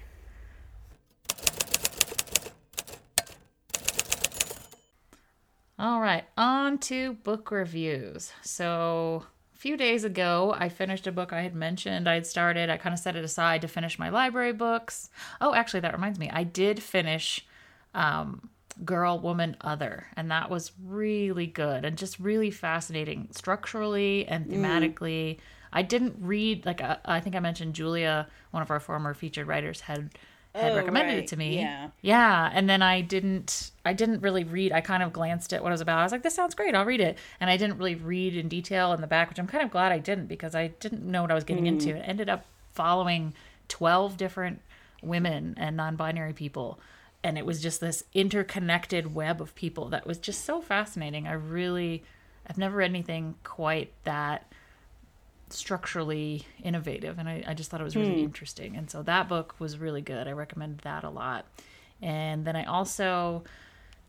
Speaker 1: All right, on to book reviews. So, a few days ago, I finished a book I had mentioned I'd started. I kind of set it aside to finish my library books. Oh, actually, that reminds me. I did finish um, Girl, Woman, Other, and that was really good and just really fascinating structurally and mm. thematically. Mm. I didn't read, like, uh, I think I mentioned Julia, one of our former featured writers, had had oh, recommended right. it to me.
Speaker 2: Yeah.
Speaker 1: Yeah. And then I didn't I didn't really read. I kind of glanced at what it was about. I was like, this sounds great, I'll read it. And I didn't really read in detail in the back, which I'm kind of glad I didn't because I didn't know what I was getting mm. into. It ended up following twelve different women and non binary people. And it was just this interconnected web of people that was just so fascinating. I really I've never read anything quite that structurally innovative and I, I just thought it was really interesting. And so that book was really good. I recommend that a lot. And then i also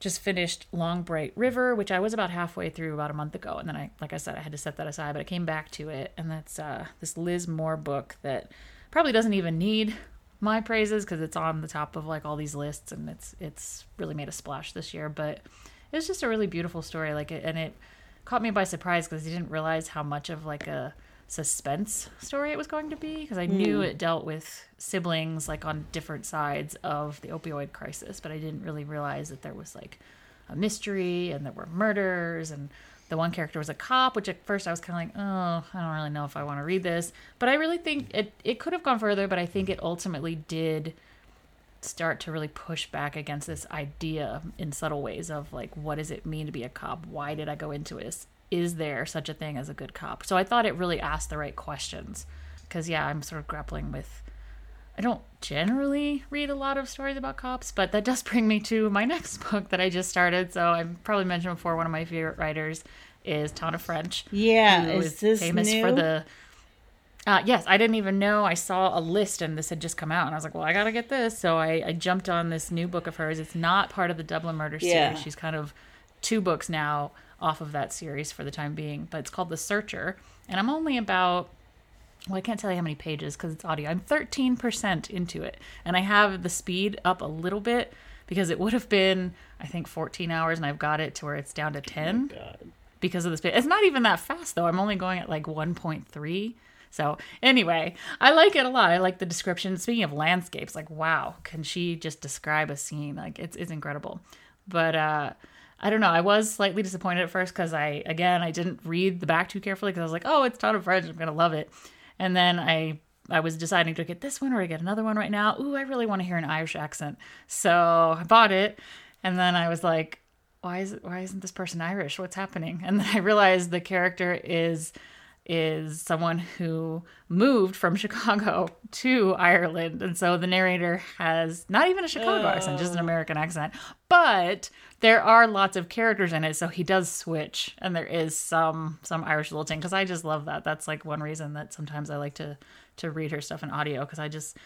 Speaker 1: just finished long bright river which i was about halfway through about a month ago. And then i like i said i had to set that aside but i came back to it. And that's uh, this liz moore book that probably doesn't even need my praises because it's on the top of like all these lists and it's it's really made a splash this year. But it was just a really beautiful story. Like it and it caught me by surprise because i didn't realize how much of like a suspense story it was going to be because I hmm. knew it dealt with siblings like on different sides of the opioid crisis, but I didn't really realize that there was like a mystery and there were murders and the one character was a cop, which at first I was kind of like, oh, I don't really know if I want to read this, but I really think it it could have gone further, but I think it ultimately did start to really push back against this idea in subtle ways of like what does it mean to be a cop? Why did I go into it? Is there such a thing as a good cop? So I thought it really asked the right questions. Because, yeah, I'm sort of grappling with. I don't generally read a lot of stories about cops, but that does bring me to my next book that I just started. So I probably mentioned before one of my favorite writers is Tana French.
Speaker 2: Yeah, is this
Speaker 1: famous
Speaker 2: new?
Speaker 1: for the. Uh, yes, I didn't even know. I saw a list and this had just come out, and I was like, "Well, I gotta get this." So I, I jumped on this new book of hers. It's not part of the Dublin Murder
Speaker 2: Yeah.
Speaker 1: series. She's kind of two books now off of that series for the time being, but it's called The Searcher, and I'm only about well, I can't tell you how many pages because it's audio. I'm 13% into it, and I have the speed up a little bit because it would have been, I think, 14 hours, and I've got it to where it's down to 10
Speaker 2: God.
Speaker 1: because of the speed. It's not even that fast though. I'm only going at like 1.3. So anyway, I like it a lot. I like the description. Speaking of landscapes, like wow, can she just describe a scene? Like it's it's incredible. But uh I don't know. I was slightly disappointed at first because I again I didn't read the back too carefully because I was like, oh, it's Tana French. I'm gonna love it. And then I I was deciding to get this one or I get another one right now. Ooh, I really want to hear an Irish accent. So I bought it, and then I was like, why is it, why isn't this person Irish? What's happening? And then I realized the character is is someone who moved from Chicago to Ireland. And so the narrator has not even a Chicago accent, just an oh. American accent. But there are lots of characters in it, so he does switch and there is some some Irish lilting because I just love that. That's like one reason that sometimes I like to to read her stuff in audio because I just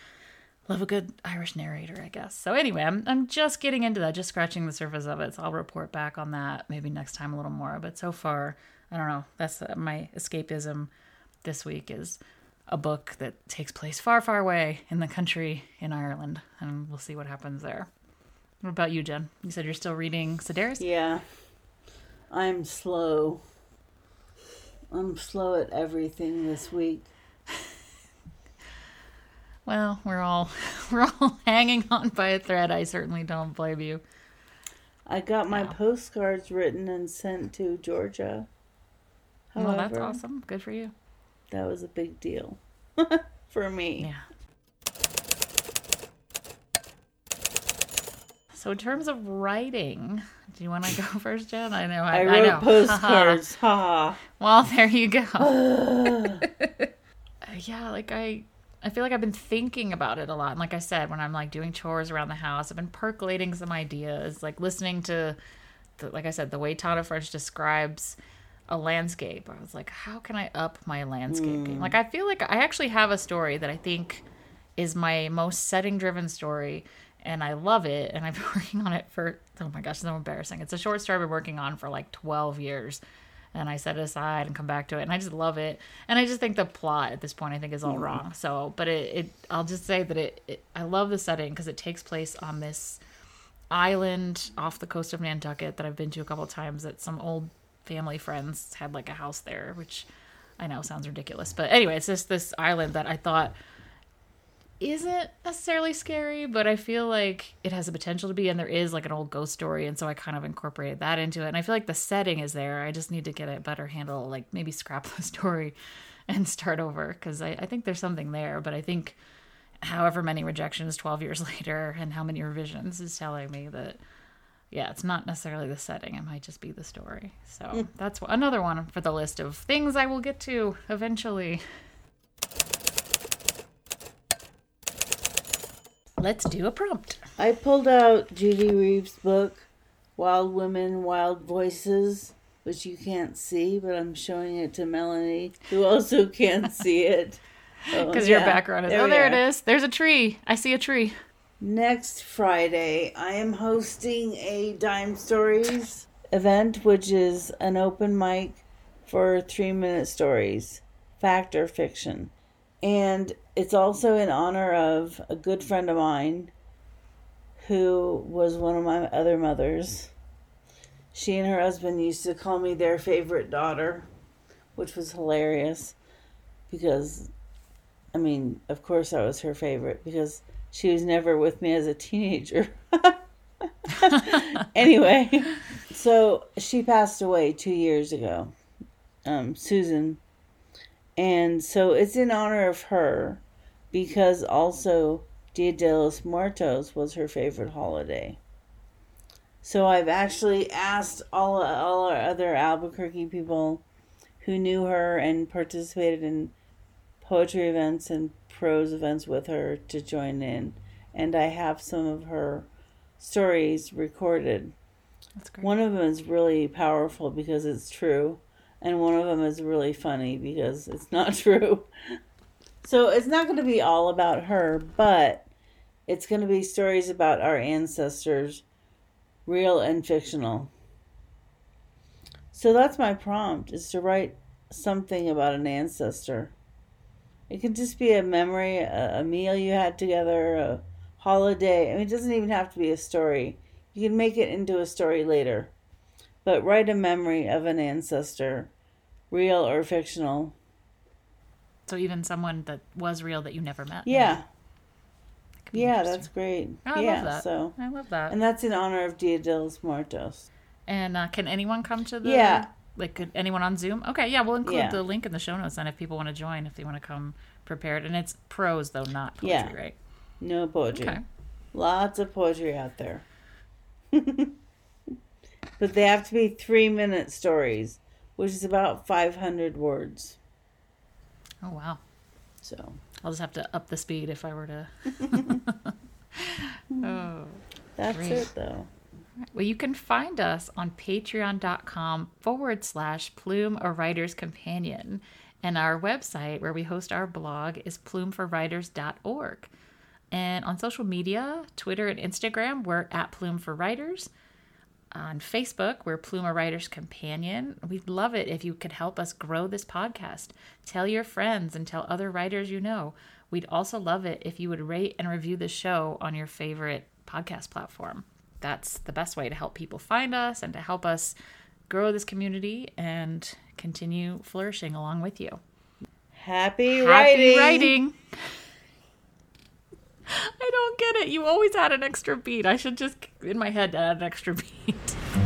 Speaker 1: love a good Irish narrator, I guess. So anyway, I'm I'm just getting into that, just scratching the surface of it. So I'll report back on that maybe next time a little more. But so far, I don't know. That's uh, my escapism this week is a book that takes place far, far away in the country in Ireland, and we'll see what happens there. What about you, Jen? You said you're still reading Sedaris?
Speaker 2: Yeah. I'm slow. I'm slow at everything this week.
Speaker 1: Well, we're all we're all hanging on by a thread. I certainly don't blame you.
Speaker 2: I got my postcards written and sent to Georgia.
Speaker 1: well, that's awesome. Good for you.
Speaker 2: That was a big deal for me.
Speaker 1: Yeah. So, in terms of writing, do you want to go first, Jen? I know. I,
Speaker 2: I
Speaker 1: I
Speaker 2: wrote
Speaker 1: know.
Speaker 2: postcards. ha.
Speaker 1: well, there you go. Uh, yeah, like I, I feel like I've been thinking about it a lot. And like I said, when I'm like doing chores around the house, I've been percolating some ideas, like listening to, the, like I said, the way Tana French describes a landscape. I was like, how can I up my landscape game? Like I feel like I actually have a story that I think is my most setting driven story and I love it and I've been working on it for oh my gosh, it's so embarrassing. It's a short story I've been working on for like 12 years and I set it aside and come back to it and I just love it. And I just think the plot at this point I think is all mm-hmm. wrong. So, but it, it I'll just say that it, it I love the setting because it takes place on this island off the coast of Nantucket that I've been to a couple times that some old family friends had like a house there, which I know sounds ridiculous. But anyway, it's just this island that I thought isn't necessarily scary, but I feel like it has the potential to be, and there is like an old ghost story, and so I kind of incorporated that into it. And I feel like the setting is there. I just need to get a better handle, like maybe scrap the story and start over because I, I think there's something there. But I think however many rejections 12 years later and how many revisions is telling me that yeah, it's not necessarily the setting. It might just be the story. So hmm. that's another one for the list of things I will get to eventually. Let's do a prompt.
Speaker 2: I pulled out Judy Reeves' book, Wild Women, Wild Voices. which you can't see, but I'm showing it to Melanie, who also can't see it.
Speaker 1: Because
Speaker 2: Oh,
Speaker 1: your
Speaker 2: yeah.
Speaker 1: background is.
Speaker 2: There
Speaker 1: oh, there it is. There's a tree. I see a tree.
Speaker 2: Next Friday, I am hosting a Dime Stories event, which is an open mic for three minute stories, fact or fiction. And it's also in honor of a good friend of mine who was one of my other mothers. She and her husband used to call me their favorite daughter, which was hilarious because, I mean, of course I was her favorite because she was never with me as a teenager. anyway, so she passed away two years ago, um, Susan. And so it's in honor of her because also Dia de los Muertos was her favorite holiday. So I've actually asked all all our other Albuquerque people who knew her and participated in poetry events and prose events with her to join in. And I have some of her stories recorded.
Speaker 1: That's great.
Speaker 2: One of them is really powerful because it's true, and one of them is really funny because it's not true. So it's not going to be all about her, but it's going to be stories about our ancestors, real and fictional. So that's my prompt is to write something about an ancestor. It could just be a memory, a, a meal you had together, a holiday. I mean, it doesn't even have to be a story. You can make it into a story later. But write a memory of an ancestor, real or fictional.
Speaker 1: So even someone that was real that you never met.
Speaker 2: Yeah.
Speaker 1: That
Speaker 2: Yeah, that's great.
Speaker 1: Oh, I
Speaker 2: yeah,
Speaker 1: love that.
Speaker 2: so
Speaker 1: I love that.
Speaker 2: and that's in honor of Dia de los Muertos.
Speaker 1: And uh, can anyone come to the?
Speaker 2: Yeah.
Speaker 1: Like, could anyone on Zoom? Okay, yeah, we'll include
Speaker 2: Yeah.
Speaker 1: the link in the show notes then if people want to join, if they want to come prepared. And it's prose though, not poetry,
Speaker 2: Yeah.
Speaker 1: right?
Speaker 2: No poetry.
Speaker 1: Okay.
Speaker 2: Lots of poetry out there. but they have to be three minute stories, which is about 500 words.
Speaker 1: Oh wow.
Speaker 2: So
Speaker 1: I'll just have to up the speed if I were to. oh.
Speaker 2: that's
Speaker 1: Great.
Speaker 2: it, though.
Speaker 1: Well, you can find us on patreon.com forward slash plume a writer's companion. And our website where we host our blog is plumeforwriters.org. And on social media, Twitter and Instagram, we're at Plume for Writers. On Facebook, we're Plume a Writer's Companion. We'd love it if you could help us grow this podcast. Tell your friends and tell other writers you know. We'd also love it if you would rate and review the show on your favorite podcast platform. That's the best way to help people find us and to help us grow this community and continue flourishing along with you.
Speaker 2: Happy,
Speaker 1: Happy
Speaker 2: writing.
Speaker 1: writing. I don't get it. You always add an extra beat. I should just, in my head, add an extra beat.